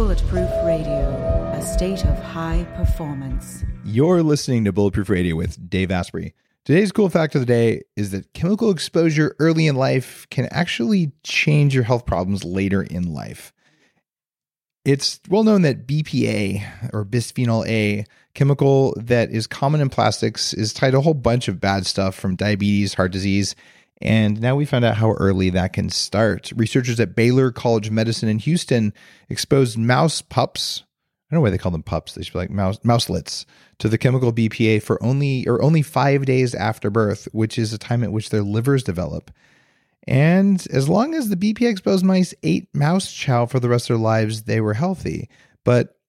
Bulletproof Radio, a state of high performance. You're listening to Bulletproof Radio with Dave Asprey. Today's cool fact of the day is that chemical exposure early in life can actually change your health problems later in life. It's well known that BPA or bisphenol A, chemical that is common in plastics, is tied to a whole bunch of bad stuff from diabetes, heart disease, and now we found out how early that can start. Researchers at Baylor College of Medicine in Houston exposed mouse pups. I don't know why they call them pups. They should be like mouse mouselets to the chemical BPA for only or only five days after birth, which is a time at which their livers develop. And as long as the BPA exposed mice ate mouse chow for the rest of their lives, they were healthy. But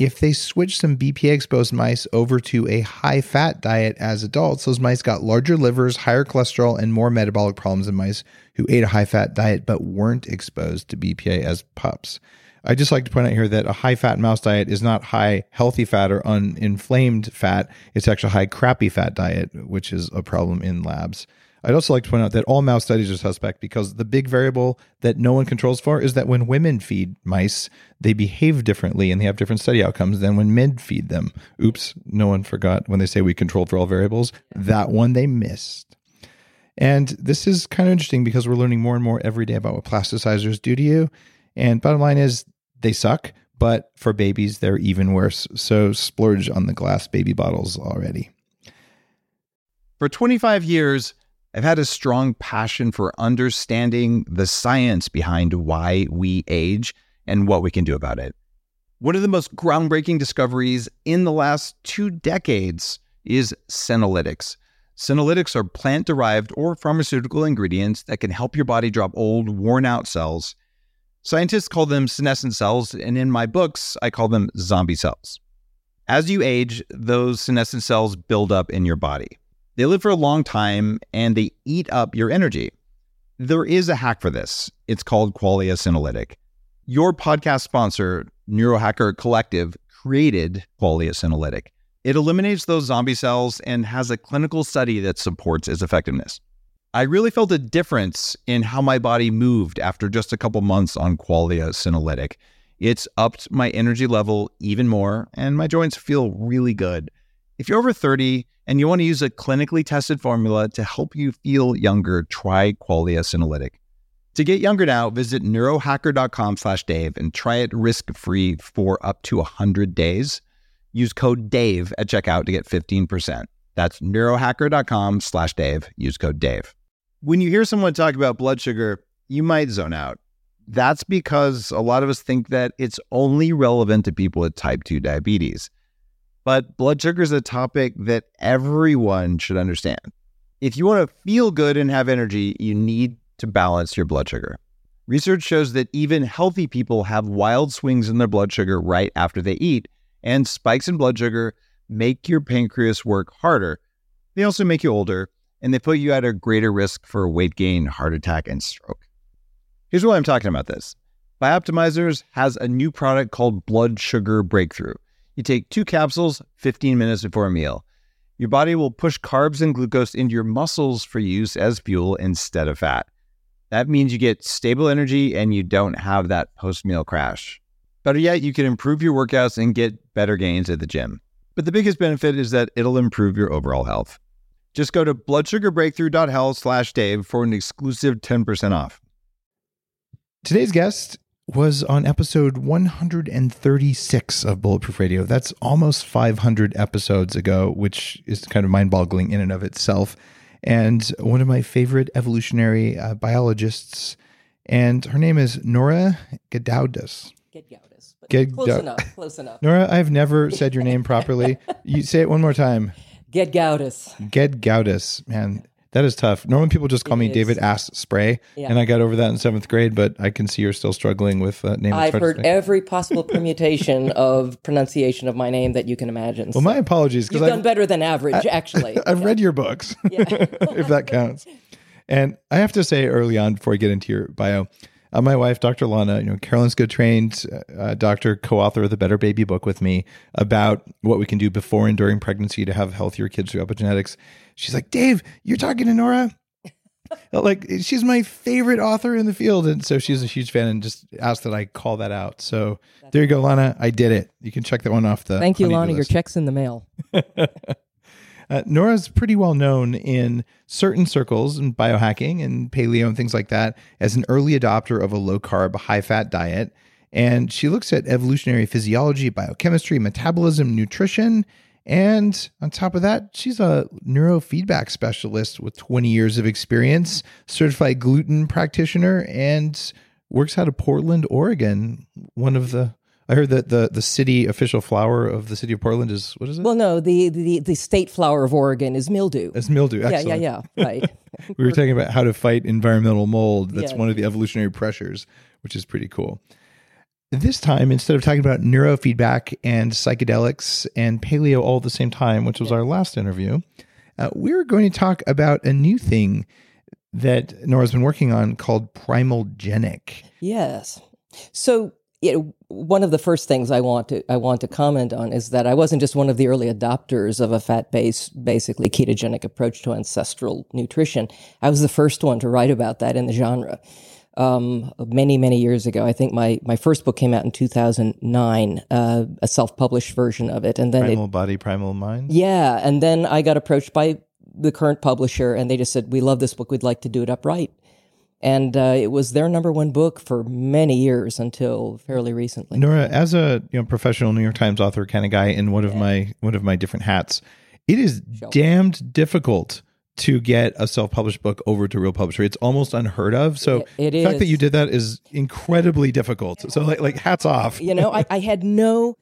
if they switched some BPA exposed mice over to a high fat diet as adults, those mice got larger livers, higher cholesterol, and more metabolic problems than mice who ate a high fat diet but weren't exposed to BPA as pups. I just like to point out here that a high fat mouse diet is not high healthy fat or uninflamed fat. It's actually a high crappy fat diet, which is a problem in labs. I'd also like to point out that all mouse studies are suspect because the big variable that no one controls for is that when women feed mice, they behave differently and they have different study outcomes than when men feed them. Oops, no one forgot when they say we controlled for all variables. That one they missed. And this is kind of interesting because we're learning more and more every day about what plasticizers do to you. And bottom line is they suck, but for babies, they're even worse. So splurge on the glass baby bottles already. For 25 years, I've had a strong passion for understanding the science behind why we age and what we can do about it. One of the most groundbreaking discoveries in the last two decades is senolytics. Senolytics are plant derived or pharmaceutical ingredients that can help your body drop old, worn out cells. Scientists call them senescent cells, and in my books, I call them zombie cells. As you age, those senescent cells build up in your body. They live for a long time and they eat up your energy. There is a hack for this. It's called Qualia Senolytic. Your podcast sponsor, Neurohacker Collective, created Qualia Senolytic. It eliminates those zombie cells and has a clinical study that supports its effectiveness. I really felt a difference in how my body moved after just a couple months on Qualia Senolytic. It's upped my energy level even more, and my joints feel really good. If you're over 30 and you want to use a clinically tested formula to help you feel younger, try Qualia Senolytic. To get younger now, visit neurohacker.com slash Dave and try it risk-free for up to 100 days. Use code DAVE at checkout to get 15%. That's neurohacker.com slash Dave. Use code DAVE. When you hear someone talk about blood sugar, you might zone out. That's because a lot of us think that it's only relevant to people with type 2 diabetes. But blood sugar is a topic that everyone should understand. If you want to feel good and have energy, you need to balance your blood sugar. Research shows that even healthy people have wild swings in their blood sugar right after they eat, and spikes in blood sugar make your pancreas work harder. They also make you older, and they put you at a greater risk for weight gain, heart attack, and stroke. Here's why I'm talking about this. Bioptimizers has a new product called Blood Sugar Breakthrough. You take two capsules 15 minutes before a meal. Your body will push carbs and glucose into your muscles for use as fuel instead of fat. That means you get stable energy and you don't have that post meal crash. Better yet, you can improve your workouts and get better gains at the gym. But the biggest benefit is that it'll improve your overall health. Just go to bloodsugarbreakthrough.health slash Dave for an exclusive 10% off. Today's guest was on episode 136 of Bulletproof Radio. That's almost 500 episodes ago, which is kind of mind boggling in and of itself. And one of my favorite evolutionary uh, biologists, and her name is Nora. Gedgaudas. but Ged- close enough. Close enough. Nora, I've never said your name properly. You say it one more time. Gedgaudas. Gedgaudas. Man, that is tough. Normally people just call It me is. David Ass Spray, Yeah. and I got over that in seventh grade. But I can see you're still struggling with uh, name. I've it's hard to heard every possible permutation of pronunciation of my name that you can imagine. Well, my apologies You've because done better than average, actually. I've read your books, if that counts. And I have to say early on, before I get into your bio, uh, my wife, Dr. Lana, you know, Karolinska trained uh, doctor, co-author of the Better Baby book with me about what we can do before and during pregnancy to have healthier kids through epigenetics. She's like, Dave, you're talking to Nora. like she's my favorite author in the field, and so she's a huge fan and just asked that I call that out. So there you go, Lana. I did it. You can check that one off the. Thank you, Lana. Your check's in the mail. Uh, Nora's pretty well known in certain circles in biohacking and paleo and things like that as an early adopter of a low carb, high fat diet. And she looks at evolutionary physiology, biochemistry, metabolism, nutrition. And on top of that, she's a neurofeedback specialist with 20 years of experience, certified gluten practitioner, and works out of Portland, Oregon. One of the, I heard that the, the city official flower of the city of Portland is, what is it? Well, no, the, the the state flower of Oregon is mildew. It's mildew. Yeah, Excellent. yeah, yeah. Right. We were talking about how to fight environmental mold. That's Yeah. one of the evolutionary pressures, which is pretty cool. This time, instead of talking about neurofeedback and psychedelics and paleo all at the same time, which was our last interview, uh, we're going to talk about a new thing that Nora's been working on called Primal Genic. Yes. So, you know, one of the first things I want to I want to comment on is that I wasn't just one of the early adopters of a fat-based, basically ketogenic approach to ancestral nutrition. I was the first one to write about that in the genre. Um, many many years ago, I think my my first book came out in 2009, uh, a self-published version of it, and then it Primal Body, Primal Mind. yeah, and then I got approached by the current publisher, and they just said, "We love this book. We'd like to do it upright." And uh, it was their number one book for many years until fairly recently. Nora, as a you know professional New York Times author kind of guy in one of my one of my different hats, it is Sure. damned difficult to get a self-published book over to real publisher. It's almost unheard of. So It- it the fact that you did that is incredibly difficult. So like like hats off. you know, I, I had no,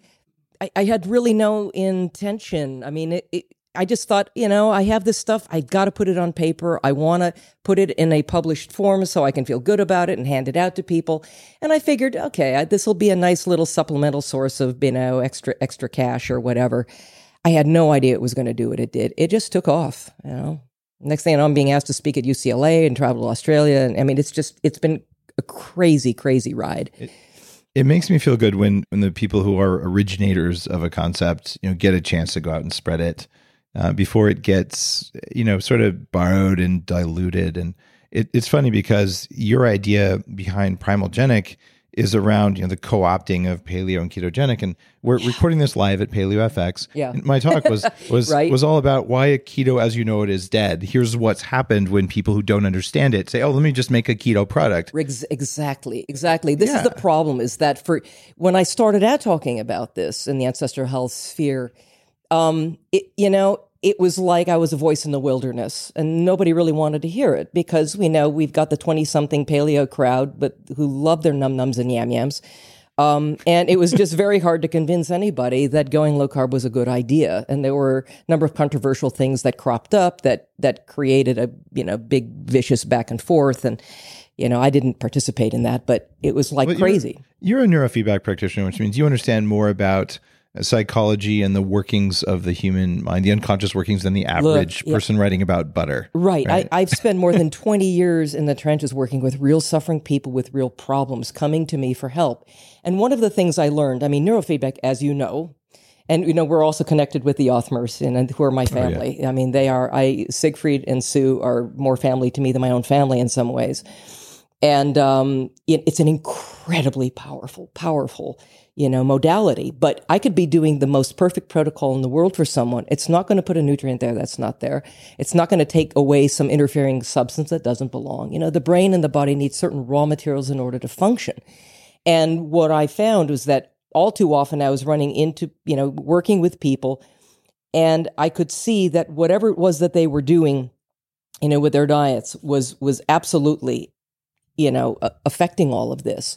I, I had really no intention. I mean, it, it, I just thought, you know, I have this stuff. I got to put it on paper. I want to put it in a published form so I can feel good about it and hand it out to people. And I figured, okay, this will be a nice little supplemental source of, you know, extra extra cash or whatever. I had no idea it was going to do what it did. It just took off. You know, next thing know, I'm being asked to speak at UCLA and travel to Australia. And I mean, it's just it's been a crazy, crazy ride. It makes me feel good when when the people who are originators of a concept, you know, get a chance to go out and spread it uh, before it gets, you know, sort of borrowed and diluted. And it, it's funny because your idea behind Primalgenic is around you know the co-opting of paleo and ketogenic and we're recording this live at PaleoFX Yeah. And my talk was was Right. was all about why a keto as you know it is dead here's what's happened when people who don't understand it say oh let me just make a keto product Ex- Exactly, exactly. This Yeah. is the problem: is that for when I started out talking about this in the ancestral health sphere, um, it, you know, it was like I was a voice in the wilderness, and nobody really wanted to hear it because we know we've got the twenty-something paleo crowd, but who love their num nums and yam yams. Um, and it was just very hard to convince anybody that going low carb was a good idea. And there were a number of controversial things that cropped up that that created a you know big vicious back and forth. And you know I didn't participate in that, but it was like Well, you're- crazy. You're a neurofeedback practitioner, which means you understand more about psychology and the workings of the human mind, the unconscious workings than the average yeah. person writing about butter. Right. Right. I, I've spent more than 20 years in the trenches working with real suffering people with real problems coming to me for help. And one of the things I learned, I mean, neurofeedback, as you know, and you know, we're also connected with the Othmers and, and who are my family. I mean, they are I Siegfried and Sue are more family to me than my own family in some ways. And um, it, it's an incredibly powerful, powerful, you know, modality. But I could be doing the most perfect protocol in the world for someone. It's not going to put a nutrient there that's not there. It's not going to take away some interfering substance that doesn't belong. You know, the brain and the body need certain raw materials in order to function. And what I found was that all too often I was running into, you know, working with people and I could see that whatever it was that they were doing, you know, with their diets was was absolutely, you know, affecting all of this.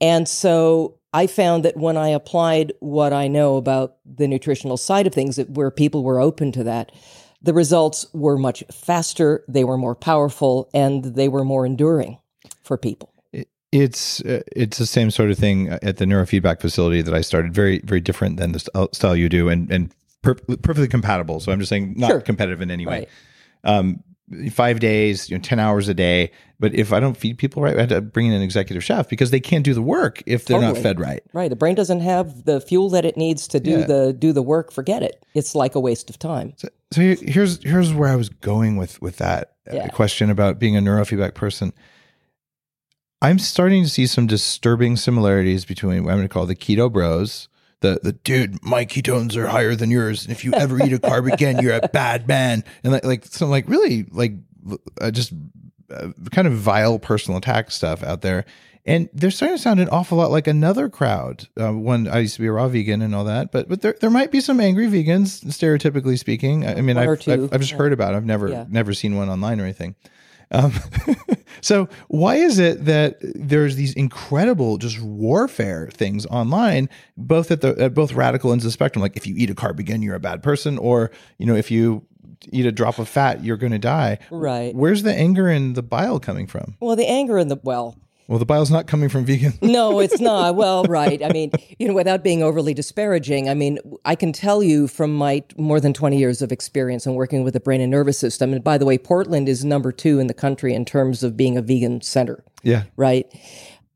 And so I found that when I applied what I know about the nutritional side of things, that where people were open to that, the results were much faster, they were more powerful, and they were more enduring for people. It's uh, it's the same sort of thing at the neurofeedback facility that I started. Very very different than the style you do, and and per- perfectly compatible. So I'm just saying not Sure. competitive in any way. Right. Um, five days, you know, 10 hours a day. But if I don't feed people right, I have to bring in an executive chef because they can't do the work if they're not fed right. Right. The brain doesn't have the fuel that it needs to do Yeah. the do the work. Forget it. It's like a waste of time. So, so here's here's where I was going with with that uh, Yeah. question about being a neurofeedback person. I'm starting to see some disturbing similarities between what I'm going to call the keto bros. The, the dude, my ketones are higher than yours, and if you ever eat a carb again, you're a bad man. And like, like some like really like uh, just uh, kind of vile personal attack stuff out there. And they're starting to sound an awful lot like another crowd. Uh, one, I used to be a raw vegan and all that, but but there there might be some angry vegans, stereotypically speaking. I I mean, I've. I've, I've just Yeah. heard about. it. I've never Yeah. never seen one online or anything. Um, so why is it that there's these incredible just warfare things online, both at the at both radical ends of the spectrum? Like if you eat a carb again, you're a bad person, or you know if you eat a drop of fat, you're going to die. Right. Where's the anger and the bile coming from? Well, the anger and the well, Well, the bile's not coming from vegan. no, it's not. Well, right. I mean, you know, without being overly disparaging, I mean, I can tell you from my more than 20 years of experience in working with the brain and nervous system. And by the way, Portland is number two in the country in terms of being a vegan center, yeah. right?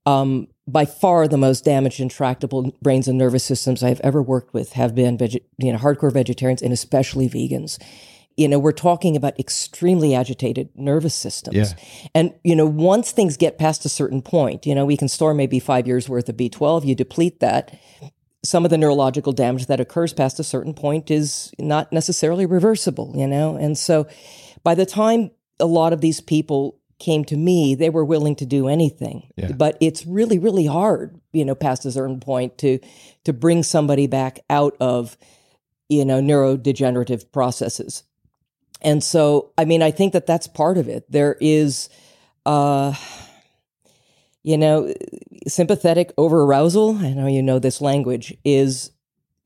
Um, by far the most damaged and tractable brains and nervous systems I've ever worked with have been, veg- you know, hardcore vegetarians and especially vegans. You know, we're talking about extremely agitated nervous systems. Yeah. And, you know, once things get past a certain point, you know, we can store maybe five years worth of B12, you deplete that. Some of the neurological damage that occurs past a certain point is not necessarily reversible, you know? And so by the time a lot of these people came to me, they were willing to do anything. Yeah. But it's really, really hard, you know, past a certain point to to bring somebody back out of, you know, neurodegenerative processes. And so, I mean, I think that that's part of it. There is, uh, you know, sympathetic overarousal. I know you know this language is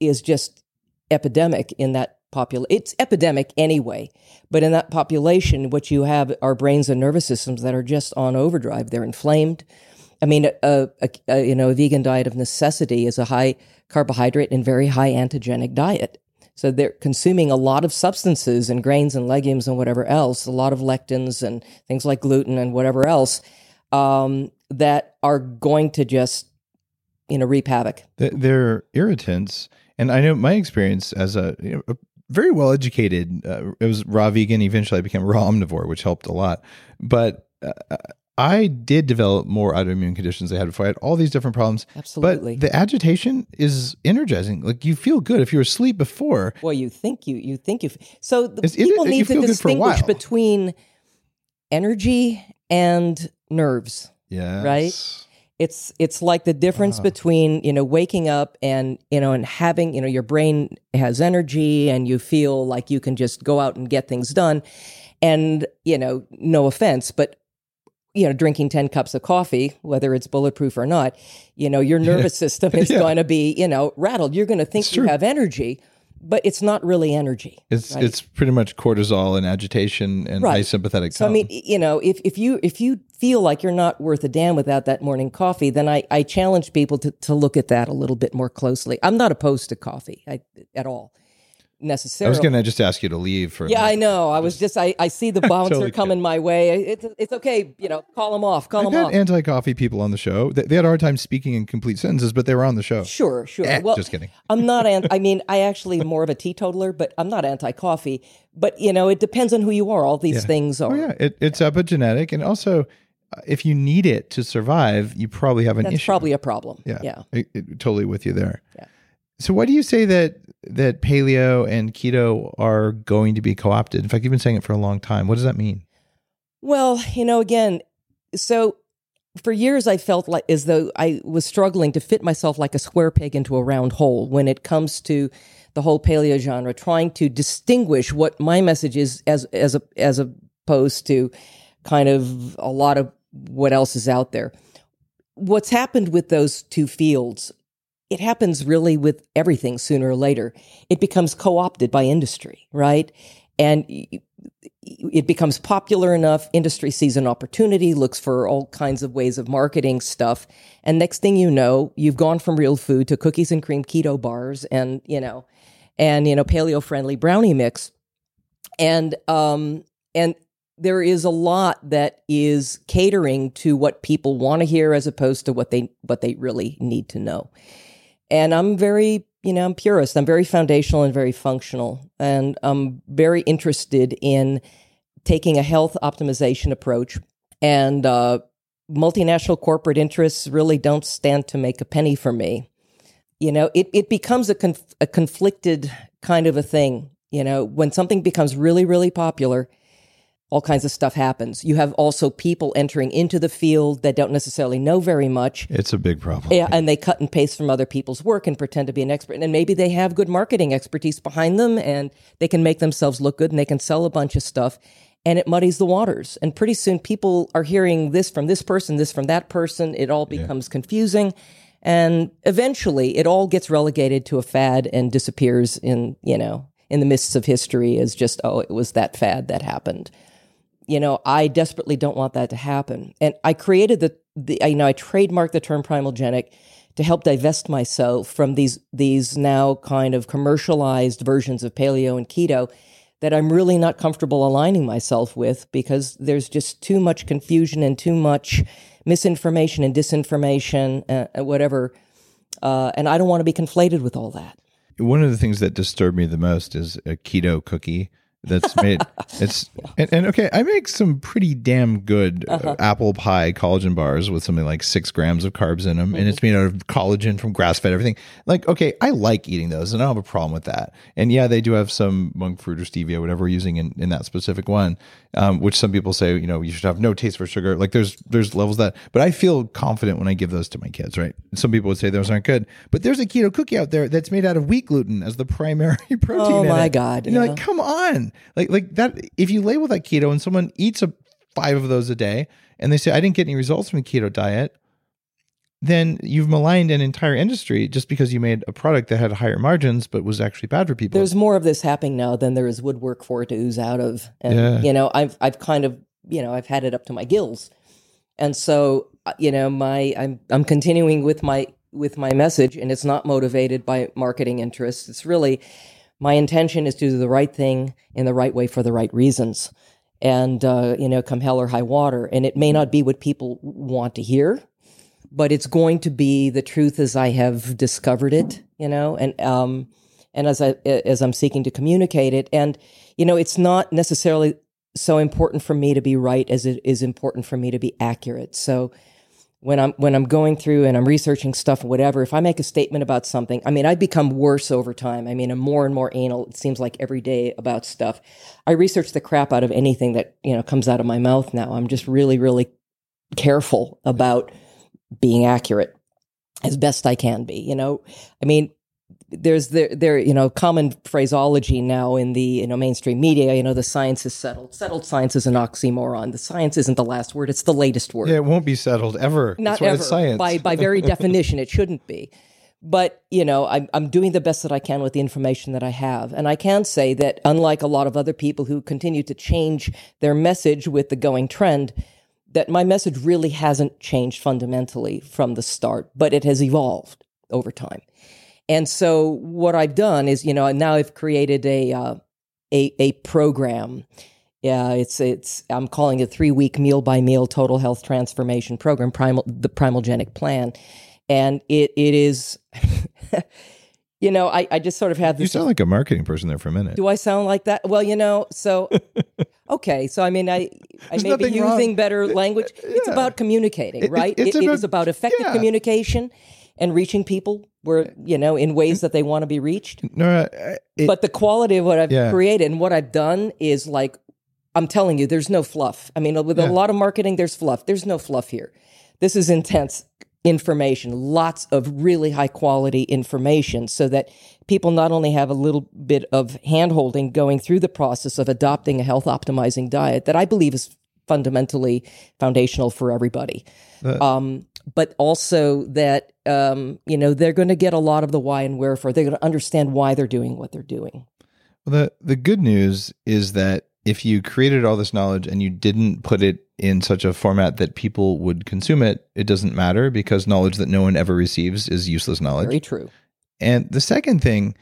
is just epidemic in that population. It's epidemic anyway, but in that population, what you have are brains and nervous systems that are just on overdrive. They're inflamed. I mean, a, a, a you know a vegan diet of necessity is a high carbohydrate and very high antigenic diet. So they're consuming a lot of substances and grains and legumes and whatever else, a lot of lectins and things like gluten and whatever else um, that are going to just, you know, reap havoc. They're irritants, and I know my experience as a, you know, a very well educated. Uh, it was raw vegan. Eventually, I became raw omnivore, which helped a lot. But uh, I did develop more autoimmune conditions I had before. I had all these different problems. Absolutely. But the agitation is energizing. Like you feel good if you were asleep before. well, you think you you think you. So the it- people it- need to feel good for a distinguish between energy and nerves. Yeah. Right? It's it's like the difference Ah. between you know waking up and you know and having you know your brain has energy and you feel like you can just go out and get things done, and you know no offense, but you know drinking ten cups of coffee, whether it's bulletproof or not, you know your nervous system is Yeah. going to be you know rattled. You're going to think It's you true. have energy, but it's not really energy. It's right? it's pretty much cortisol and agitation and Right. sympathetic So I mean, you know, if if you if you feel like you're not worth a damn without that morning coffee, then I I challenge people to to look at that a little bit more closely. I'm not opposed to coffee I, at all, I was going to just ask you to leave for. yeah, I know. I was just I, I see the bouncer Totally coming my way. It's it's okay. You know, call them off. Call I've them had off. anti-coffee people on the show. They, they had a hard time speaking in complete sentences, but they were on the show. Sure, sure. Eh, well, just kidding. I'm not. An, I mean, I actually am more of a teetotaler, but I'm not anti-coffee. But you know, it depends on who you are. All these things are. Oh yeah, it, it's epigenetic, and also if you need it to survive, you probably have an That's issue. probably a problem. yeah, yeah. It- it- totally with you there. Yeah. So why do you say that that paleo and keto are going to be co-opted? In fact, you've been saying it for a long time. What does that mean? Well, you know, again, so for years I felt like as though I was struggling to fit myself like a square peg into a round hole when it comes to the whole paleo genre, trying to distinguish what my message is as as a, as opposed to kind of a lot of what else is out there. What's happened with those two fields? It happens really with everything sooner or later. It becomes co-opted by industry, right? And it becomes popular enough. Industry sees an opportunity, looks for all kinds of ways of marketing stuff. And next thing you know, you've gone from real food to cookies and cream keto bars and, you know, and, you know, paleo friendly brownie mix. And, um, and there is a lot that is catering to what people want to hear as opposed to what they what they really need to know. And I'm very, you know, I'm purist. I'm very foundational and very functional. And I'm very interested in taking a health optimization approach. And uh, multinational corporate interests really don't stand to make a penny for me. You know, it, it becomes a, conf- a conflicted kind of a thing. You know, when something becomes really, really popular, all kinds of stuff happens. You have also people entering into the field that don't necessarily know very much. It's a big problem. Yeah, and they cut and paste from other people's work and pretend to be an expert. And maybe they have good marketing expertise behind them and they can make themselves look good and they can sell a bunch of stuff and it muddies the waters. And pretty soon people are hearing this from this person, this from that person. It all becomes yeah. confusing. And eventually it all gets relegated to a fad and disappears in, you know, in the mists of history as just, oh, it was that fad that happened you know, I desperately don't want that to happen. And I created the, the you know, I trademarked the term Primalgenic to help divest myself from these these now kind of commercialized versions of paleo and keto that I'm really not comfortable aligning myself with because there's just too much confusion and too much misinformation and disinformation, uh, whatever. Uh, and I don't want to be conflated with all that. One of the things that disturbed me the most is a keto cookie that's made. it's and, and, okay, I make some pretty damn good uh, uh-huh. apple pie collagen bars with something like six grams of carbs in them, mm-hmm. and it's made out of collagen from grass fed everything. Like, okay, I like eating those, and I don't have a problem with that. And yeah, they do have some monk fruit or stevia, whatever we're using in, in that specific one, um, which some people say you know you should have no taste for sugar. Like there's there's levels that, but I feel confident when I give those to my kids. Right? Some people would say those aren't good, but there's a keto cookie out there that's made out of wheat gluten as the primary protein. Oh my it. god! And you're like, come on like like that if you label that keto and someone eats a five of those a day and they say I didn't get any results from the keto diet, then you've maligned an entire industry just because you made a product that had higher margins but was actually bad for people. There's more of this happening now than there is woodwork for it to ooze out of. And yeah. you know, I've I've kind of, you know, I've had it up to my gills. And so, uh, you know, my I'm I'm continuing with my with my message and it's not motivated by marketing interests. It's really my intention is to do the right thing in the right way for the right reasons. And, uh, you know, come hell or high water. And it may not be what people want to hear, but it's going to be the truth as I have discovered it, you know, and, um, and as I, as I'm seeking to communicate it. And, you know, it's not necessarily so important for me to be right as it is important for me to be accurate. So, when I'm when I'm going through and I'm researching stuff, whatever, if I make a statement about something, I mean, I become worse over time. I mean, I'm more and more anal. It seems like every day about stuff. I research the crap out of anything that you know comes out of my mouth. Now I'm just really, really careful about being accurate as best I can be. You know, I mean, there's there there you know common phraseology now in the you know mainstream media you know the science is settled settled science is an oxymoron. The science isn't the last word it's the latest word. Yeah it won't be settled ever. Not ever. science. By by very definition it shouldn't be. But you know I'm, I'm doing the best that i can with the information that i have. And i can say that unlike a lot of other people who continue to change their message with the going trend that my message really hasn't changed fundamentally from the start but it has evolved over time and so what I've done is, you know, now I've created a uh, a, a program. Yeah, it's it's I'm calling it three week meal by meal total health transformation program, primal the Primalgenic plan, and it it is. you know, I, I just sort of have this. You sound like a marketing person there for a minute. Do I sound like that? Well, you know, so okay, so I mean, I I may be using wrong. better language. Yeah. It's about communicating, right? It, it, about, it is about effective yeah. communication and reaching people where you know in ways that they want to be reached. No, it, but the quality of what I've yeah. created and what I've done is like I'm telling you, there's no fluff. I mean, with yeah. a lot of marketing, there's fluff. There's no fluff here. This is intense information, lots of really high quality information, so that people not only have a little bit of handholding going through the process of adopting a health optimizing diet that I believe is fundamentally foundational for everybody. Uh, um, but also that um, you know they're going to get a lot of the why and wherefore. They're going to understand why they're doing what they're doing. Well, the the good news is that if you created all this knowledge and you didn't put it in such a format that people would consume it, it doesn't matter because knowledge that no one ever receives is useless knowledge. Very true. And the second thing,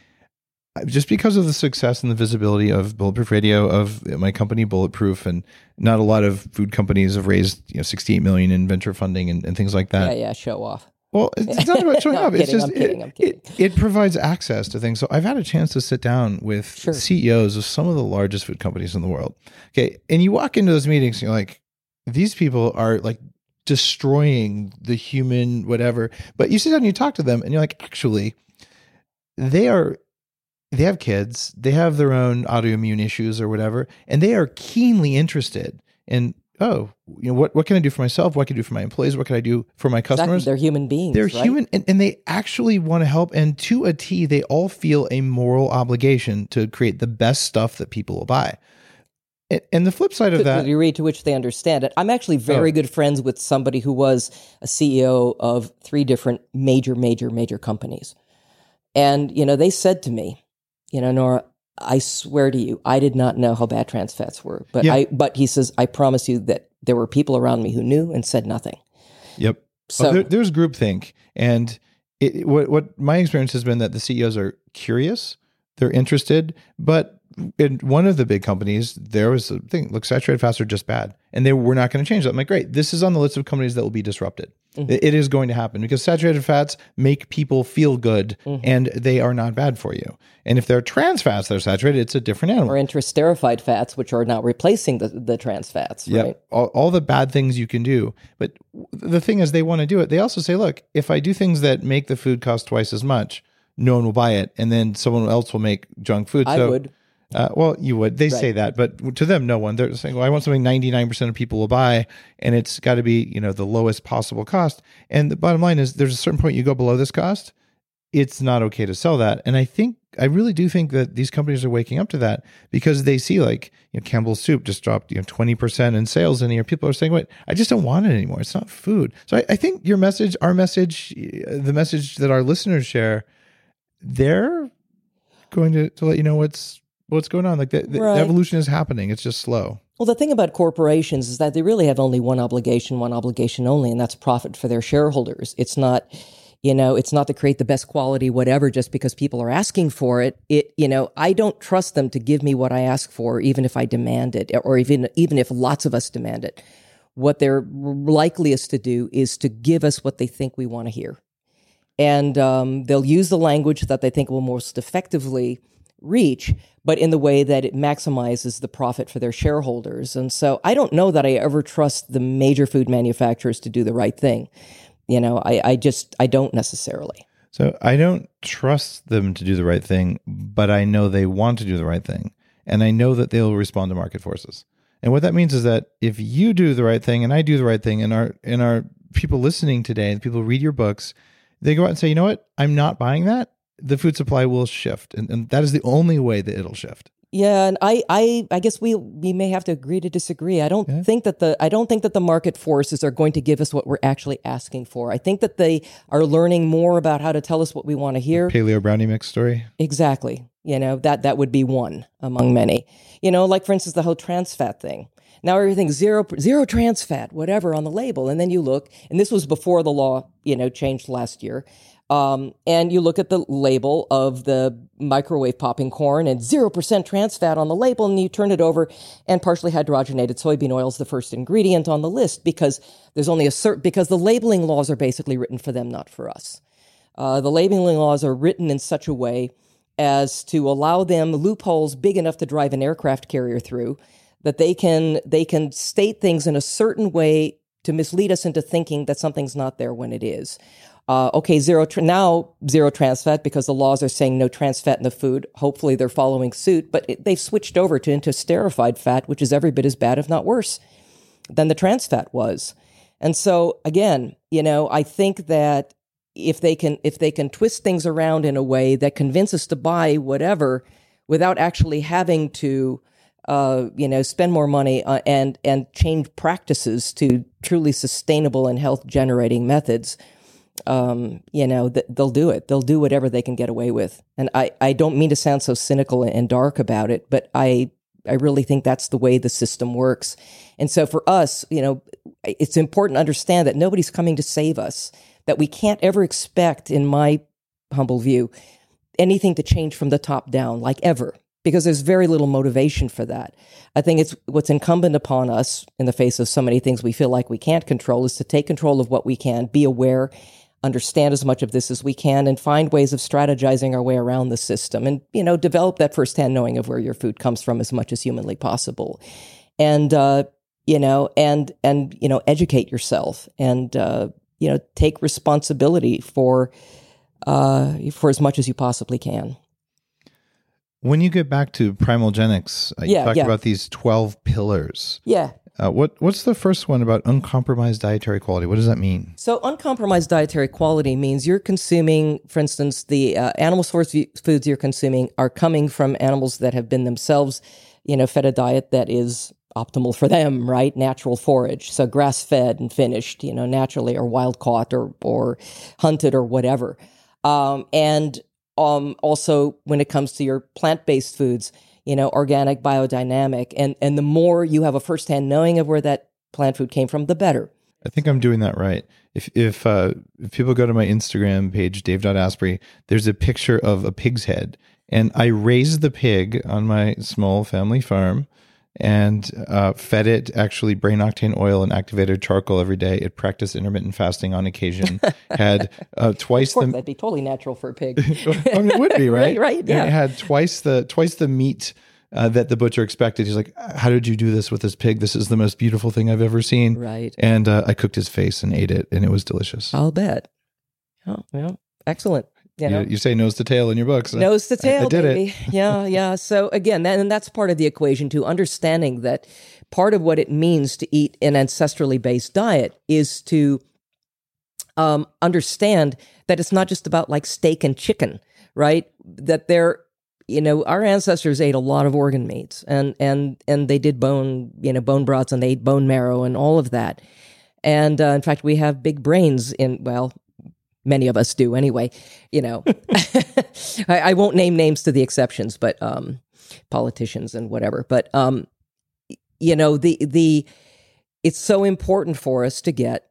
just because of the success and the visibility of Bulletproof Radio, of my company Bulletproof, and not a lot of food companies have raised you know 68 million in venture funding and, and things like that. Yeah, yeah, show off. Well, it's not about showing No. It's just kidding, it. It, it provides access to things. So I've had a chance to sit down with Sure. CEOs of some of the largest food companies in the world. Okay, and you walk into those meetings, and you're like, these people are like destroying the human whatever. But you sit down and you talk to them, and you're like, actually, they are. They have kids. They have their own autoimmune issues or whatever, and they are keenly interested in. Oh, you know what? What can I do for myself? What can I do for my employees? What can I do for my Exactly. customers? They're human beings. They're right? human and, and they actually want to help. And to a T, they all feel a moral obligation to create the best stuff that people will buy. And, the flip side of to the that, degree to which they understand it. I'm actually very Oh. good friends with somebody who was a CEO of three different major, major, major companies. And, you know, they said to me, you know, Nora, I swear to you, I did not know how bad trans fats were. But Yeah. I but he says, I promise you that there were people around me who knew and said nothing. yep. So Oh, there, there's groupthink. And it, what, what my experience has been that the CEOs are curious, they're interested, but in one of the big companies, there was a thing, look, saturated fats are just bad. And they were not going to change that. I'm like, great, this is on the list of companies that will be disrupted. Mhm. It- is going to happen because saturated fats make people feel good Mhm. and they are not bad for you. And if they're trans fats that are saturated, it's a different animal. or interesterified fats, which are now replacing the, the trans fats, Yep. right? All, all the bad things you can do. But the thing is, they want to do it. They also say, look, if I do things that make the food cost twice as much, no one will buy it. And then someone else will make junk food. I so, would. Uh, well, you would. They say that, but to them, no one. They're saying, "Well, I want something ninety-nine percent of people will buy, and it's got to be, you know, the lowest possible cost." And the bottom line is, there's a certain point you go below this cost, it's not okay to sell that. And I think, I really do think that these companies are waking up to that because they see, like, you know, Campbell's Soup just dropped, you know, twenty percent in sales and year. People are saying, "Wait, I just don't want it anymore. It's not food." So I, I think your message, our message, uh, the message that our listeners share, they're going to, to let you know what's what's going on. Like the, the Right. evolution is happening. It's just slow. Well, the thing about corporations is that they really have only one obligation, one obligation only, and that's profit for their shareholders. It's not, you know, it's not to create the best quality whatever just because people are asking for it. It, you know, I don't trust them to give me what I ask for, even if I demand it, or even even if lots of us demand it. What they're likeliest to do is to give us what they think we want to hear, and um, they'll use the language that they think will most effectively reach, but in the way that it maximizes the profit for their shareholders. And so I don't know that I ever trust the major food manufacturers to do the right thing. You know, I, I just, I don't necessarily. So I don't trust them to do the right thing, but I know they want to do the right thing, and I know that they'll respond to market forces. And what that means is that if you do the right thing and I do the right thing, and our and our people listening today, the people read your books, they go out and say, you know what, I'm not buying that. The food supply will shift, and, and that is the only way that it'll shift. Yeah, and I, I, I guess we we may have to agree to disagree. I don't Yeah. think that the I don't think that the market forces are going to give us what we're actually asking for. I think that they are learning more about how to tell us what we want to hear. Paleo brownie mix story. Exactly. You know, that that would be one among many. You know, like for instance the whole trans fat thing. Now everything's zero zero trans fat, whatever on the label. And then you look, and this was before the law, you know, changed last year. Um, and you look at the label of the microwave popping corn and 0% trans fat on the label, and you turn it over, and partially hydrogenated soybean oil is the first ingredient on the list because there's only a certain, because the labeling laws are basically written for them, not for us. Uh, the labeling laws are written in such a way as to allow them loopholes big enough to drive an aircraft carrier through that they can they can state things in a certain way to mislead us into thinking that something's not there when it is. Uh, okay, zero tr- now zero trans fat because the laws are saying no trans fat in the food. Hopefully, they're following suit, but it, they've switched over to interesterified fat, which is every bit as bad, if not worse, than the trans fat was. And so, again, you know, I think that if they can if they can twist things around in a way that convinces to buy whatever without actually having to uh, you know spend more money uh, and and change practices to truly sustainable and health generating methods um, you know th- they'll do it. They'll do whatever they can get away with. And i i don't mean to sound so cynical and dark about it but i i really think that's the way the system works. And so for us you know it's important to understand that nobody's coming to save us that we can't ever expect in my humble view anything to change from the top down, like ever, because there's very little motivation for that. I think it's what's incumbent upon us in the face of so many things we feel like we can't control is to take control of what we can, be aware, understand as much of this as we can, and find ways of strategizing our way around the system and, you know, develop that firsthand knowing of where your food comes from as much as humanly possible. And, uh, you know, and, and, you know, educate yourself and, uh, you know, take responsibility for, uh, for as much as you possibly can. When you get back to Primalgenics, uh, you Yeah, talked yeah. about these 12 pillars. Yeah. Uh, what What's the first one about uncompromised dietary quality? What does that mean? So, uncompromised dietary quality means you're consuming, for instance, the uh, animal source foods you're consuming are coming from animals that have been themselves, you know, fed a diet that is optimal for them, right? Natural forage. So, grass fed and finished, you know, naturally or wild caught or, or hunted or whatever. Um, and um, also, when it comes to your plant based foods, you know, organic, biodynamic. And, and the more you have a firsthand knowing of where that plant food came from, the better. I think I'm doing that right. If if uh, if people go to my Instagram page, Dave.Asprey, there's a picture of a pig's head, and I raised the pig on my small family farm, and uh, fed it actually brain octane oil and activated charcoal every day. It practiced intermittent fasting on occasion. Had uh, twice course, the that'd be totally natural for a pig. I mean, it would be right. Right, right, yeah. It had twice the twice the meat uh, that the butcher expected. He's like, "How did you do this with this pig? This is the most beautiful thing I've ever seen." Right. And uh, I cooked his face and ate it, and it was delicious. I'll bet. Oh, yeah. Excellent. You know, You, you say nose to tail in your books. nose to I- I tail, did it. yeah, yeah. So again, that, and that's part of the equation too. Understanding that part of what it means to eat an ancestrally based diet is to um, understand that it's not just about like steak and chicken, right? That they're you know our ancestors ate a lot of organ meats and and and they did bone you know bone broths and they ate bone marrow and all of that and uh, in fact we have big brains in well many of us do anyway you know. I, I won't name names to the exceptions but um politicians and whatever. But um you know the the it's so important for us to get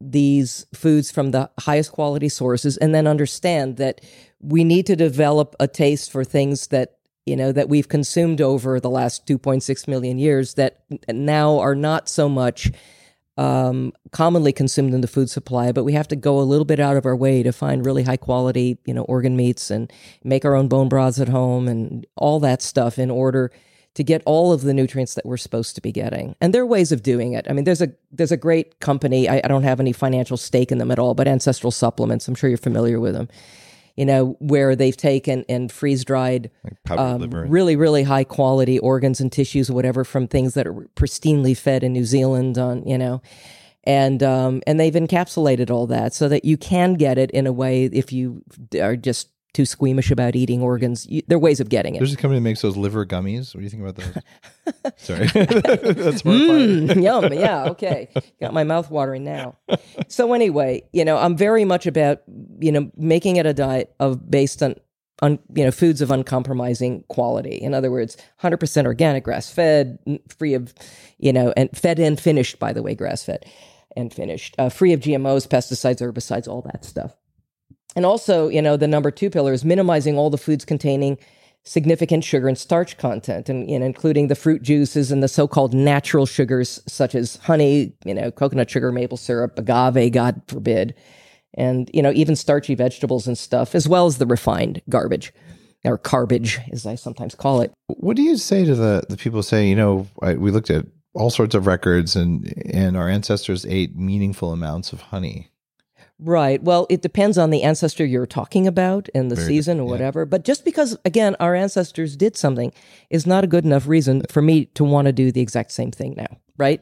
these foods from the highest quality sources and then understand that we need to develop a taste for things that you know that we've consumed over the last 2.6 million years that now are not so much um, commonly consumed in the food supply but we have to go a little bit out of our way to find really high quality you know organ meats and make our own bone broths at home and all that stuff in order to get all of the nutrients that we're supposed to be getting. And there are ways of doing it. I mean, there's a there's a great company. I, I don't have any financial stake in them at all, but Ancestral Supplements. I'm sure you're familiar with them. You know, where they've taken and freeze dried Like um, really, really high quality organs and tissues, whatever, from things that are pristinely fed in New Zealand. On you know, and um, and they've encapsulated all that so that you can get it in a way if you are just too squeamish about eating organs. You, there are ways of getting it. There's a company that makes those liver gummies. What do you think about those? Sorry, that's horrifying. Mm, yum. Yeah. Okay. Got my mouth watering now. So anyway, you know, I'm very much about you know making it a diet of based on on you know foods of uncompromising quality. In other words, 100% organic, grass fed, free of you know, and fed and finished. By the way, grass fed and finished, uh, free of GMOs, pesticides, herbicides, all that stuff. And also, you know, the number two pillar is minimizing all the foods containing significant sugar and starch content, and including the fruit juices and the so-called natural sugars such as honey, you know, coconut sugar, maple syrup, agave, God forbid, and you know, even starchy vegetables and stuff, as well as the refined garbage or garbage, as I sometimes call it. What do you say to the the people saying, you know, I, we looked at all sorts of records and and our ancestors ate meaningful amounts of honey. Right. Well, it depends on the ancestor you're talking about and the Very season or yeah. whatever. But just because, again, our ancestors did something is not a good enough reason for me to want to do the exact same thing now. Right.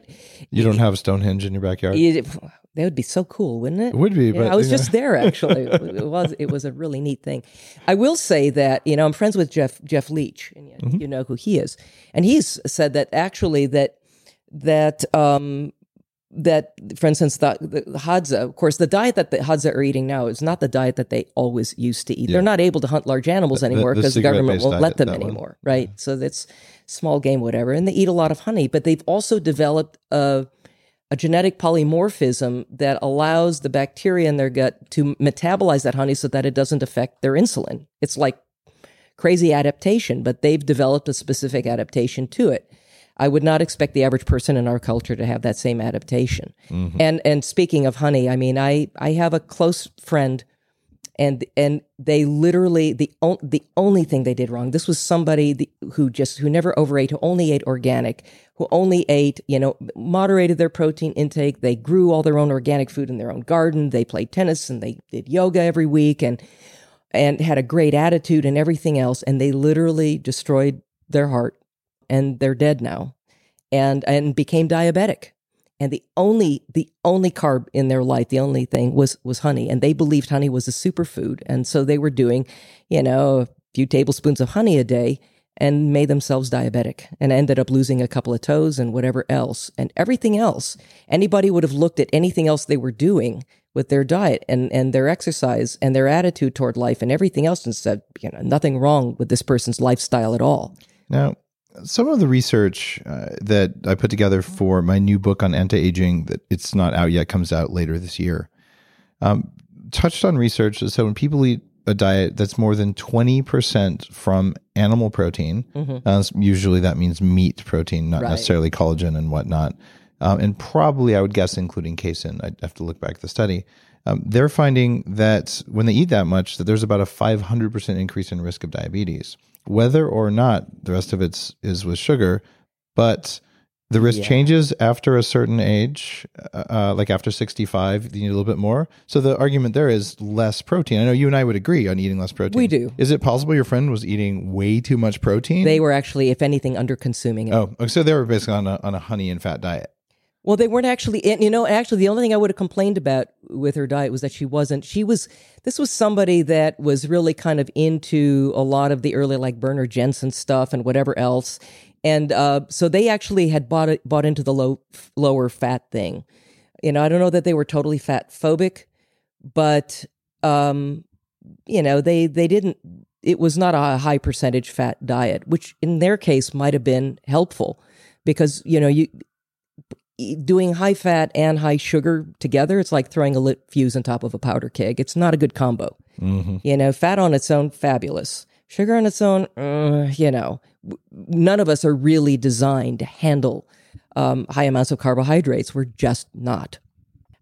You don't have Stonehenge in your backyard. It- that would be so cool, wouldn't it? It would be, Yeah, but I was you know. just there actually. it was it was a really neat thing. I will say that you know I'm friends with Jeff Jeff Leach, and you, Mm-hmm. you know who he is, and he's said that actually that that um that for instance the, the Hadza, of course, the diet that the Hadza are eating now is not the diet that they always used to eat. Yeah. They're not able to hunt large animals The- anymore because the, government won't let them that one. anymore, right? So that's small game, whatever, and they eat a lot of honey, but they've also developed a a genetic polymorphism that allows the bacteria in their gut to metabolize that honey so that it doesn't affect their insulin. It's like crazy adaptation, but they've developed a specific adaptation to it. I would not expect the average person in our culture to have that same adaptation. Mm-hmm. And and speaking of honey, I mean, I I have a close friend and and they literally the on, the only thing they did wrong this was somebody the, who just who never overate who only ate organic who only ate you know moderated their protein intake. They grew all their own organic food in their own garden. They played tennis and they did yoga every week and and had a great attitude and everything else. And they literally destroyed their heart and they're dead now and and became diabetic. And the only the only carb in their life the only thing was was honey and they believed honey was a superfood. And so they were doing you know a few tablespoons of honey a day and made themselves diabetic and ended up losing a couple of toes and whatever else and everything else. Anybody would have looked at anything else they were doing with their diet and and their exercise and their attitude toward life and everything else and said you know nothing wrong with this person's lifestyle at all. Now, some of the research uh, that I put together for my new book on anti-aging that it's not out yet comes out later this year um, touched on research that said when people eat a diet that's more than 20% from animal protein uh, usually that means meat protein not Right. necessarily collagen and whatnot um, and probably i would guess including casein. I'd have to look back at the study. Um, they're finding that when they eat that much that there's about a 500% increase in risk of diabetes whether or not the rest of it is with sugar but the risk Yeah. changes after a certain age, uh, uh, like after 65, you need a little bit more. So the argument there is less protein. I know you and I would agree on eating less protein. We do. Is it possible your friend was eating way too much protein? they were actually if anything under consuming it oh, so they were basically on a, on a honey and fat diet. Well, they weren't actually, and, you know, actually, the only thing I would have complained about with her diet was that she wasn't, she was, this was somebody that was really kind of into a lot of the early, like Bernard Jensen stuff and whatever else. And uh, so they actually had bought it, bought into the low, lower fat thing. You know, I don't know that they were totally fat phobic, but, um, you know, they, they didn't, it was not a high percentage fat diet, which in their case might have been helpful because, you know, you, doing high fat and high sugar together, it's like throwing a lit fuse on top of a powder keg. It's not a good combo. You know, fat on its own, fabulous. Sugar on its own, uh, you know, none of us are really designed to handle um, high amounts of carbohydrates. We're just not.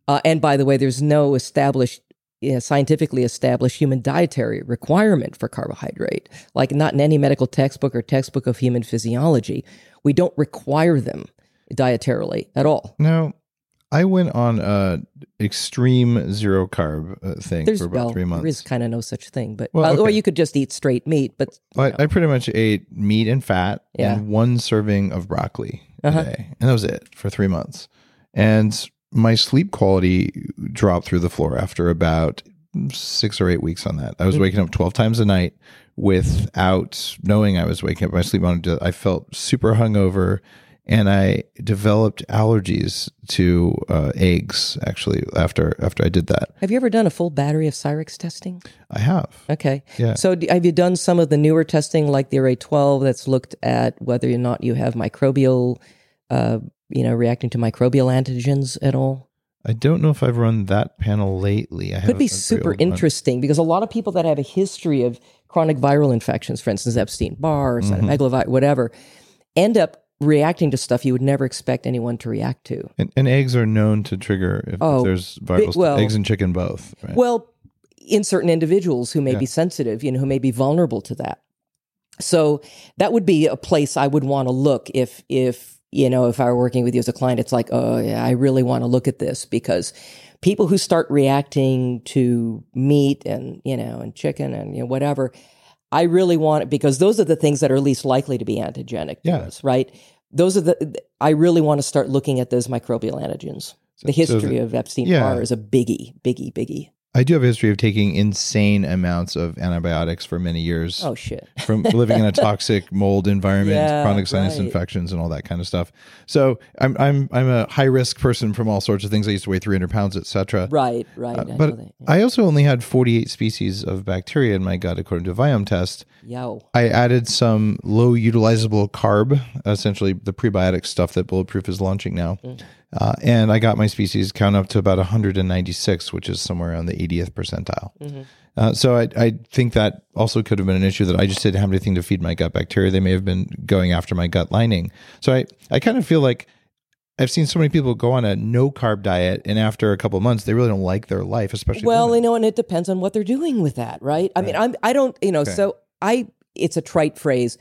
Uh, and by the way, there's no established, you know, scientifically established human dietary requirement for carbohydrate, like not in any medical textbook or textbook of human physiology. We don't require them dietarily at all. No, I went on a extreme zero carb uh, thing There's for about well, three months. there is kind of no such thing, but Well, uh, or you could just eat straight meat. But I, I pretty much ate meat and fat Yeah. and one serving of broccoli Uh-huh. a day. And that was it for three months. And my sleep quality dropped through the floor after about six or eight weeks on that. I was Mm. waking up 12 times a night without knowing I was waking up. My sleep monitor, I felt super hungover and I developed allergies to uh, eggs actually after after I did that. have you ever done a full battery of Cyrex testing? I have. Okay. Yeah. So d- have you done some of the newer testing, like the Array 12, that's looked at whether or not you have microbial, uh, you know, reacting to microbial antigens at all? I don't know if I've run that panel lately. I Could be super one. interesting because a lot of people that have a history of chronic viral infections, for instance, Epstein Barr, Mhm. cytomegalovirus, whatever, end up reacting to stuff you would never expect anyone to react to. And, and eggs are known to trigger if, if Oh, there's viral stuff. well- eggs and chicken both. Right? Well, in certain individuals who may Yeah. be sensitive, you know, who may be vulnerable to that. So that would be a place I would want to look if if you know if I were working with you as a client. It's like, oh yeah, I really want to look at this because people who start reacting to meat and you know and chicken and you know whatever, I really want it because those are the things that are least likely to be antigenic to Yeah. us, right? Those are the I really want to start looking at those microbial antigens. The so history the- of Epstein yeah. Barr is a biggie, biggie, biggie. I do have a history of taking insane amounts of antibiotics for many years Oh shit. from living in a toxic mold environment, Yeah, chronic sinus right. infections, and all that kind of stuff. So I'm I'm I'm a high risk person from all sorts of things. I used to weigh 300 pounds, etc. Right, right. Uh, I but that. I also only had 48 species of bacteria in my gut, according to a Viome test. Yo. I added some low utilizable carb, essentially the prebiotic stuff that Bulletproof is launching now. Mm. Uh, and I got my species count up to about 196, which is somewhere around the 80th percentile. Mm-hmm. Uh, so I, I think that also could have been an issue that I just didn't have anything to feed my gut bacteria. They may have been going after my gut lining. So I, I kind of feel like I've seen so many people go on a no carb diet, and after a couple of months, they really don't like their life, especially. Well, women. you know, and it depends on what they're doing with that, right? I mean, I'm I don't, you know, so I it's a trite phrase,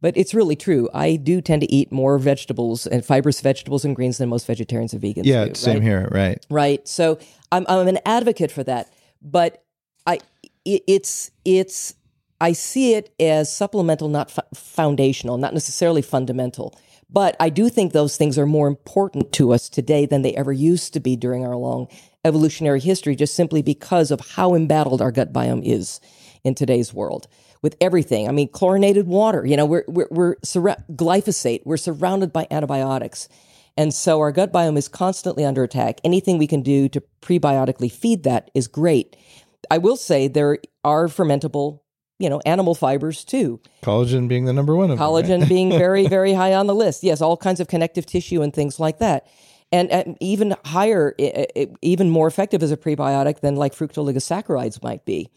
but it's really true. I do tend to eat more vegetables and fibrous vegetables and greens than most vegetarians and vegans. yeah, do, same right? here, right? right? So I'm I'm an advocate for that, but I it, it's it's I see it as supplemental, not f- foundational, not necessarily fundamental. But I do think those things are more important to us today than they ever used to be during our long evolutionary history, just simply because of how embattled our gut biome is in today's world with everything. I mean, chlorinated water, you know, we're, we're, we're surra- glyphosate, we're surrounded by antibiotics. And so our gut biome is constantly under attack. Anything we can do to prebiotically feed that is great. I will say there are fermentable, you know, animal fibers too. Collagen being the number one of them, right? Collagen being very, very high on the list. Yes, all kinds of connective tissue and things like that. And, and even higher, i- i- even more effective as a prebiotic than like fructooligosaccharides might be.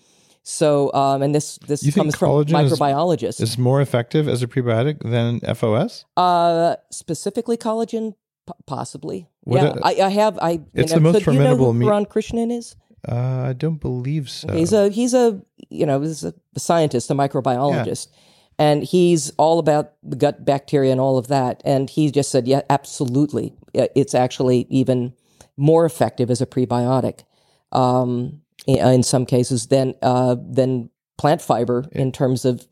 So, um, and this this You comes from microbiologists. Is more effective as a prebiotic than FOS? uh, specifically collagen, P- possibly. What yeah, a- I I have. I It's know, the most so do you know Ron Krishnan is? Uh, I don't believe so. He's a he's a you know he's a scientist, a microbiologist, and he's all about the gut bacteria and all of that. And he just said, yeah, absolutely, it's actually even more effective as a prebiotic um, in, in some cases than uh, than plant fiber in terms of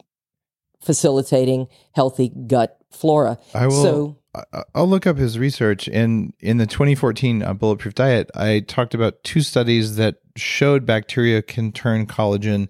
facilitating healthy gut flora. I will. So I'll look up his research. And in the 2014 uh, Bulletproof Diet, I talked about two studies that showed bacteria can turn collagen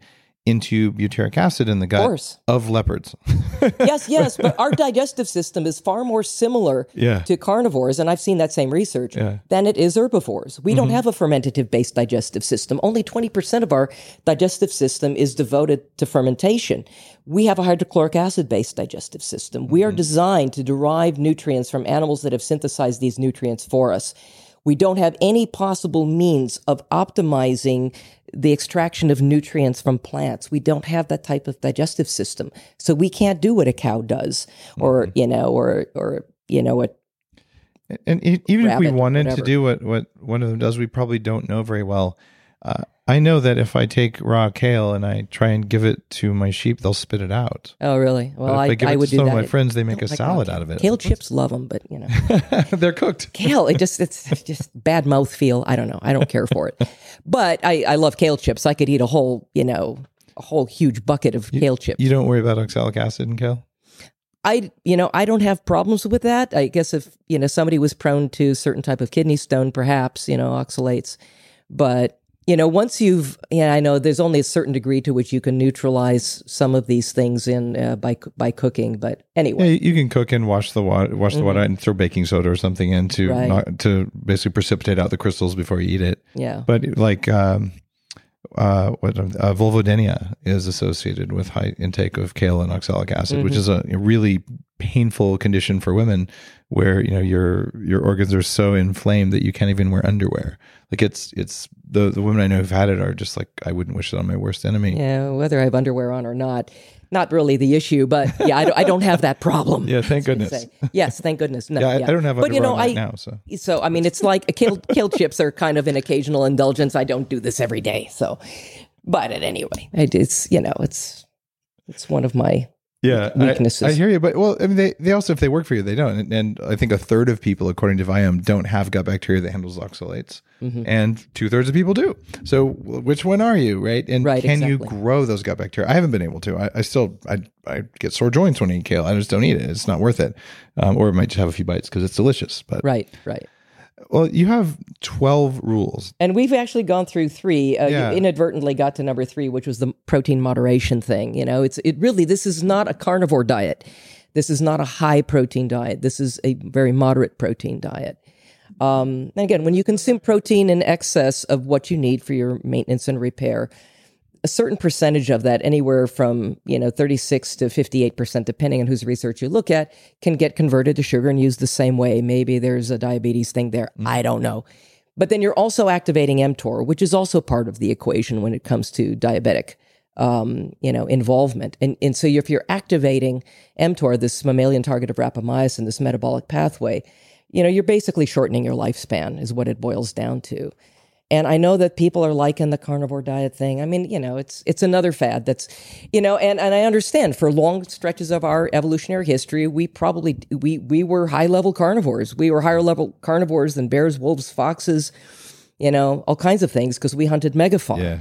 into butyric acid in the gut course. of leopards. yes, yes, but our digestive system is far more similar Yeah. to carnivores, and I've seen that same research, Yeah. Mm-hmm. than it is herbivores. We don't have a fermentative based digestive system. Only 20% of our digestive system is devoted to fermentation. We have a hydrochloric acid based digestive system. We are Mm-hmm. designed to derive nutrients from animals that have synthesized these nutrients for us. We don't have any possible means of optimizing the extraction of nutrients from plants. We don't have that type of digestive system. So we can't do what a cow does or, Mm-hmm. you know, or, or, you know, what And e- even if we wanted to do what, what one of them does, we probably don't know very well. Uh, I know that if I take raw kale and I try and give it to my sheep, they'll spit it out. Oh, really? Well, I, I give I it would to do some that. of my friends, they make a like salad out of it. Kale chips love them, but you know, They're cooked. kale it just it's just bad mouth feel. I don't know. I don't care for it, but I I love kale chips. I could eat a whole you know a whole huge bucket of kale chips. You don't worry about oxalic acid in kale? I you know I don't have problems with that. I guess if you know somebody was prone to certain type of kidney stone, perhaps you know oxalates, but you know once you've yeah I know there's only a certain degree to which you can neutralize some of these things in uh, by by cooking. But Yeah, anyway, you can cook and wash the water, wash the water, and throw baking soda or something in to Mm-hmm. Right. not, to basically precipitate out the crystals before you eat it. yeah. But like, um, uh, what uh, vulvodynia is associated with high intake of kale and oxalic acid, which is a, a really painful condition for women, where you know your your organs are so inflamed that you can't even wear underwear. Like it's it's the the women I know who've had it are just like I wouldn't wish it on my worst enemy. Yeah, whether I have underwear on or not, not really the issue. But yeah, I don't, I don't have that problem. Yeah, thank goodness. Yes, thank goodness. No, Yeah, I, I don't have But you know, right I now, so so I mean, it's like a kill kale chips are kind of an occasional indulgence. I don't do this every day, so. But at anyway, it, it's you know, it's it's one of my yeah I- weaknesses. I, hear you but well i mean they, they also if they work for you they don't. And, and i think a third of people according to viome don't have gut bacteria that handles oxalates. Mm-hmm. and two-thirds of people do. So which one are you right? And Right, can you grow those gut bacteria? I haven't been able to. I, I still I, I get sore joints when i eat kale. I just don't eat it. It's not worth it. Um, or i might just have a few bites because it's delicious but right, right. Well you have 12 rules And we've actually gone through three. Uh, Yeah. You inadvertently got to number three, which was the protein moderation thing. You know, it's it really this is not a carnivore diet. This is not a high protein diet. This is a very moderate protein diet. Um, and again, when you consume protein in excess of what you need for your maintenance and repair, a certain percentage of that, anywhere from you know 36 to 58 percent, depending on whose research you look at, can get converted to sugar and used the same way. Maybe there's a diabetes thing there. I don't know. But then you're also activating mTOR, which is also part of the equation when it comes to diabetic, um, you know, involvement. And and so if you're activating mTOR, this mammalian target of rapamycin, this metabolic pathway, you know, you're basically shortening your lifespan, is what it boils down to. And I know that people are liking the carnivore diet thing. I mean, you know, it's it's another fad that's, you know, and, and I understand for long stretches of our evolutionary history, we probably we we were high level carnivores. We were higher level carnivores than bears, wolves, foxes, you know, all kinds of things because we hunted megafauna. Yeah.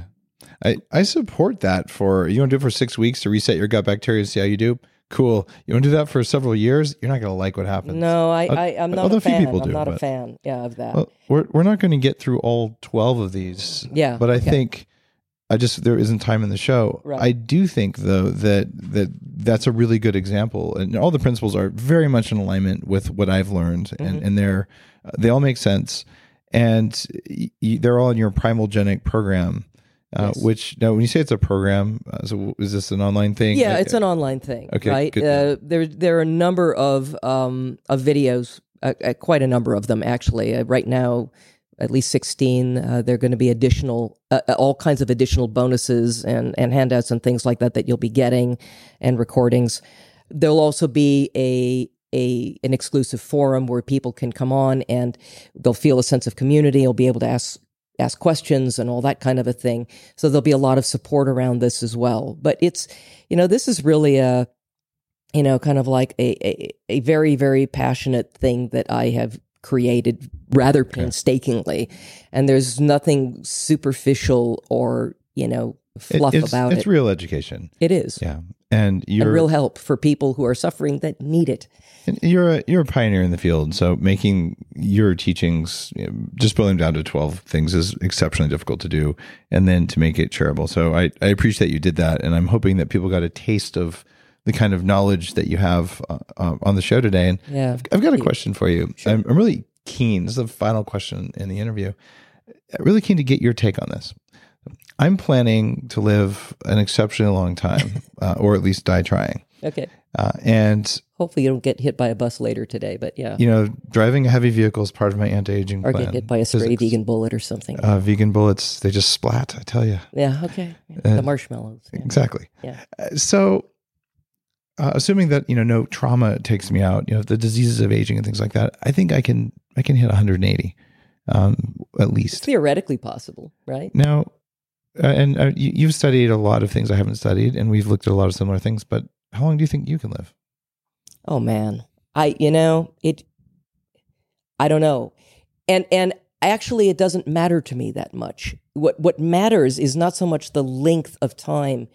I, I support that for you want to do it for six weeks to reset your gut bacteria and see how you do. Cool. You want to do that for several years? You're not going to like what happens. No, I, I I'm not although a fan. people I'm do, not a fan. Yeah, of that. Well, we're we're not going to get through all twelve of these. Yeah, but I okay. think I just there isn't time in the show. Right. I do think though that that that's a really good example, and all the principles are very much in alignment with what I've learned, Mm-hmm. and and they're they all make sense, and y- y- they're all in your Primalgenic program. Uh, Yes. Which now, when you say it's a program, uh, so is this an online thing? Yeah, Like, it's an online thing, Okay, right? Uh, there, there are a number of um, of videos, uh, uh, quite a number of them actually. Uh, right now, at least sixteen. Uh, there are going to be additional, all kinds of additional bonuses and and handouts and things like that that you'll be getting, and recordings. There'll also be a a an exclusive forum where people can come on and they'll feel a sense of community. They'll be able to ask ask questions and all that kind of a thing. So there'll be a lot of support around this as well. But it's, you know, this is really a, you know, kind of like a a, a very very passionate thing that I have created rather painstakingly, and there's nothing superficial or you know it- fluff it's, about it's it. It's real education. it is. Yeah, and you're And real help for people who are suffering that need it. And You're a you're a pioneer in the field, so making your teachings just boil them down to twelve things is exceptionally difficult to do, and then to make it shareable. So I I appreciate that you did that, and I'm hoping that people got a taste of the kind of knowledge that you have uh, uh, on the show today. And Yeah. I've, I've got a question for you. I'm, I'm really keen. This is the final question in the interview. I'm really keen to get your take on this. I'm planning to live an exceptionally long time, uh, or at least die trying. Okay. Uh, and Hopefully you don't get hit by a bus later today, but yeah. you know, driving a heavy vehicle is part of my anti-aging Or plan. get hit by a stray Physics. vegan bullet or something. Uh, vegan bullets, they just splat. I tell you, yeah, okay. Yeah, uh, the marshmallows. yeah. exactly. Yeah. Uh, so, uh, assuming that you know no trauma takes me out, you know, the diseases of aging and things like that, I think I can I can hit 180 um, at It's least. theoretically possible, right? Now, uh, and uh, you, you've studied a lot of things I haven't studied, and we've looked at a lot of similar things. But how long do you think you can live? Oh man. I you know, it I don't know. And and actually it doesn't matter to me that much. What what matters is not so much the length of time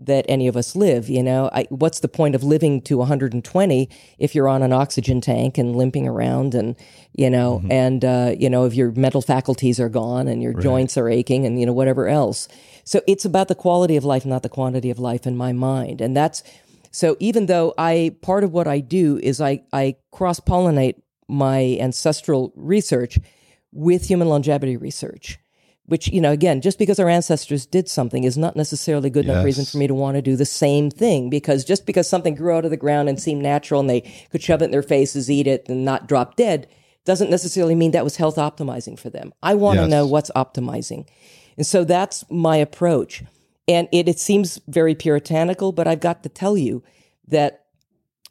that any of us live, you know. I, what's the point of living to 120 if you're on an oxygen tank and limping around and you know, and uh, you know, if your mental faculties are gone and your joints are aching and you know whatever else. So it's about the quality of life, not the quantity of life in my mind. And that's so even though I part of what I do is I I cross pollinate my ancestral research with human longevity research, which you know again just because our ancestors did something is not necessarily good enough reason for me to want to do the same thing because just because something grew out of the ground and seemed natural and they could shove it in their faces, eat it, and not drop dead doesn't necessarily mean that was health optimizing for them. I want to Yes. know what's optimizing. And so that's my approach. And it, it seems very puritanical, but I've got to tell you that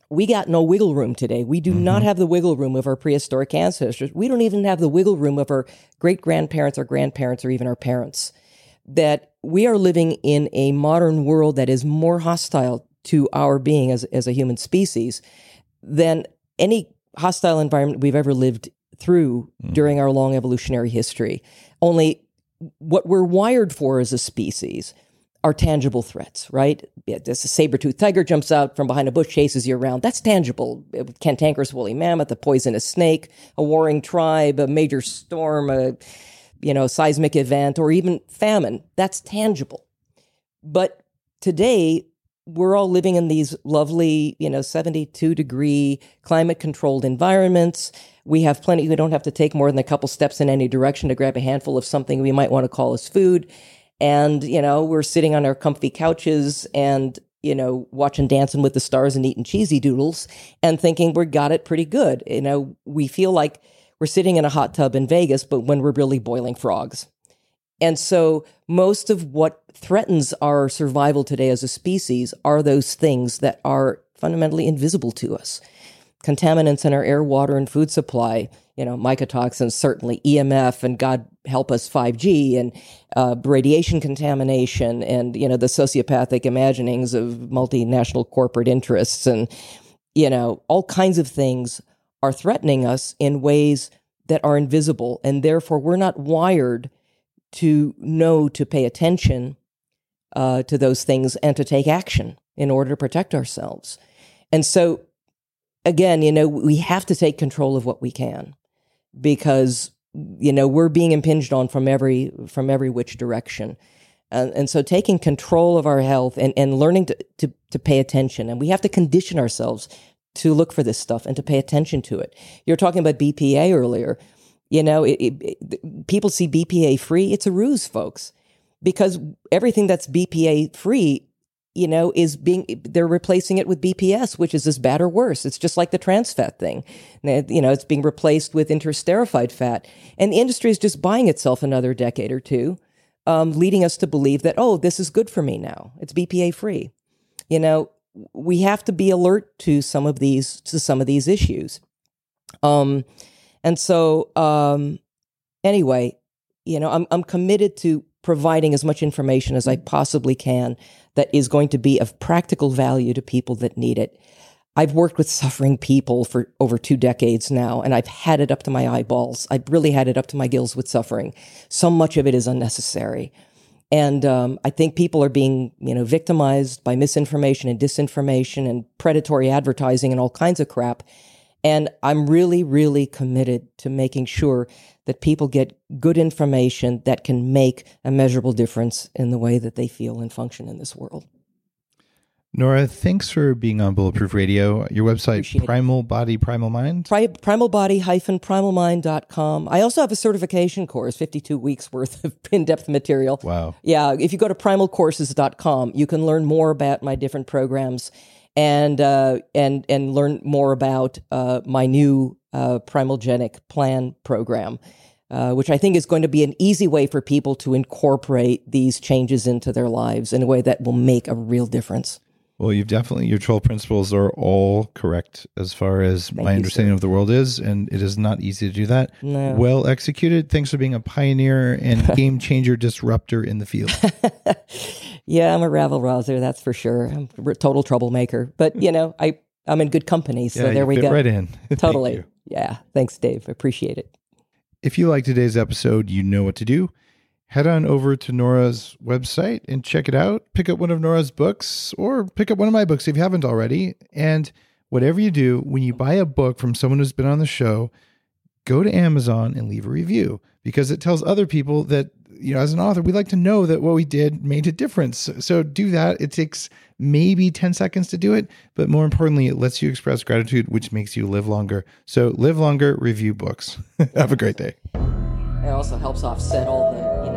we got no wiggle room today. We do not mm-hmm. have the wiggle room of our prehistoric ancestors. We don't even have the wiggle room of our great grandparents, our grandparents, or even our parents. That we are living in a modern world that is more hostile to our being as, as a human species than any hostile environment we've ever lived through mm. during our long evolutionary history. Only what we're wired for as a species are tangible threats, right? This saber-toothed tiger jumps out from behind a bush, chases you around. That's tangible. Cantankerous woolly mammoth, a poisonous snake, a warring tribe, a major storm, a you know seismic event, or even famine. That's tangible. But today, we're all living in these lovely, you know, 72 degree climate controlled environments. We have plenty, we don't have to take more than a couple steps in any direction to grab a handful of something we might want to call as food. And, you know, we're sitting on our comfy couches and, you know, watching Dancing with the Stars and eating cheesy doodles and thinking we got it pretty good. You know, we feel like we're sitting in a hot tub in Vegas, but when we're really boiling frogs. And so most of what threatens our survival today as a species are those things that are fundamentally invisible to us. Contaminants in our air, water, and food supply, you know, mycotoxins, certainly EMF, and God help us, 5G, and uh, radiation contamination, and, you know, the sociopathic imaginings of multinational corporate interests, and, you know, all kinds of things are threatening us in ways that are invisible. And therefore, we're not wired to know to pay attention uh, to those things and to take action in order to protect ourselves. And so, again, you know, we have to take control of what we can because you know we're being impinged on from every from every which direction. And, and so taking control of our health and, and learning to, to, to pay attention. And we have to condition ourselves to look for this stuff and to pay attention to it. You're talking about BPA earlier. You know, it, it, it, people see BPA free. It's a ruse, folks, because everything that's BPA free, you know, is being, they're replacing it with BPS, which is as bad or worse. It's just like the trans fat thing. You know, it's being replaced with interesterified fat. And the industry is just buying itself another decade or two, um, leading us to believe that, oh, this is good for me now. It's BPA free. You know, we have to be alert to some of these, to some of these issues. Um, and so, um, anyway, you know, I'm, I'm committed to providing as much information as I possibly can that is going to be of practical value to people that need it. I've worked with suffering people for over two decades now, and I've had it up to my eyeballs. I've really had it up to my gills with suffering. So much of it is unnecessary. And um, I think people are being, you know, victimized by misinformation and disinformation and predatory advertising and all kinds of crap. And I'm really, really committed to making sure that people get good information that can make a measurable difference in the way that they feel and function in this world. Nora, thanks for being on Bulletproof Radio. Your website, Appreciate Primal Body, Primal Mind. Pri- primalbody-primalmind.com. I also have a certification course, 52 weeks worth of in-depth material. Wow. Yeah, if you go to primalcourses.com, you can learn more about my different programs and uh, and and learn more about uh, my new uh, Primalgenic Plan program, uh, which I think is going to be an easy way for people to incorporate these changes into their lives in a way that will make a real difference. Well, you've definitely your 12 principles are all correct as far as Thank my understanding sir. of the world is, and it is not easy to do that. No. Well executed. Thanks for being a pioneer and game changer disruptor in the field. yeah, I'm a rabble rouser, that's for sure. I'm a total troublemaker, but you know, I I'm in good company, so Yeah, there we go. Right in. Totally. you. Yeah. Thanks, Dave. Appreciate it. If you like today's episode, you know what to do. Head on over to Nora's website and check it out. Pick up one of Nora's books or pick up one of my books if you haven't already. And whatever you do, when you buy a book from someone who's been on the show, go to Amazon and leave a review because it tells other people that, you know, as an author, we like to know that what we did made a difference. So, do that. It takes maybe 10 seconds to do it, but more importantly, it lets you express gratitude, which makes you live longer. So live longer, review books. Have a great day. It also helps offset all the, you know,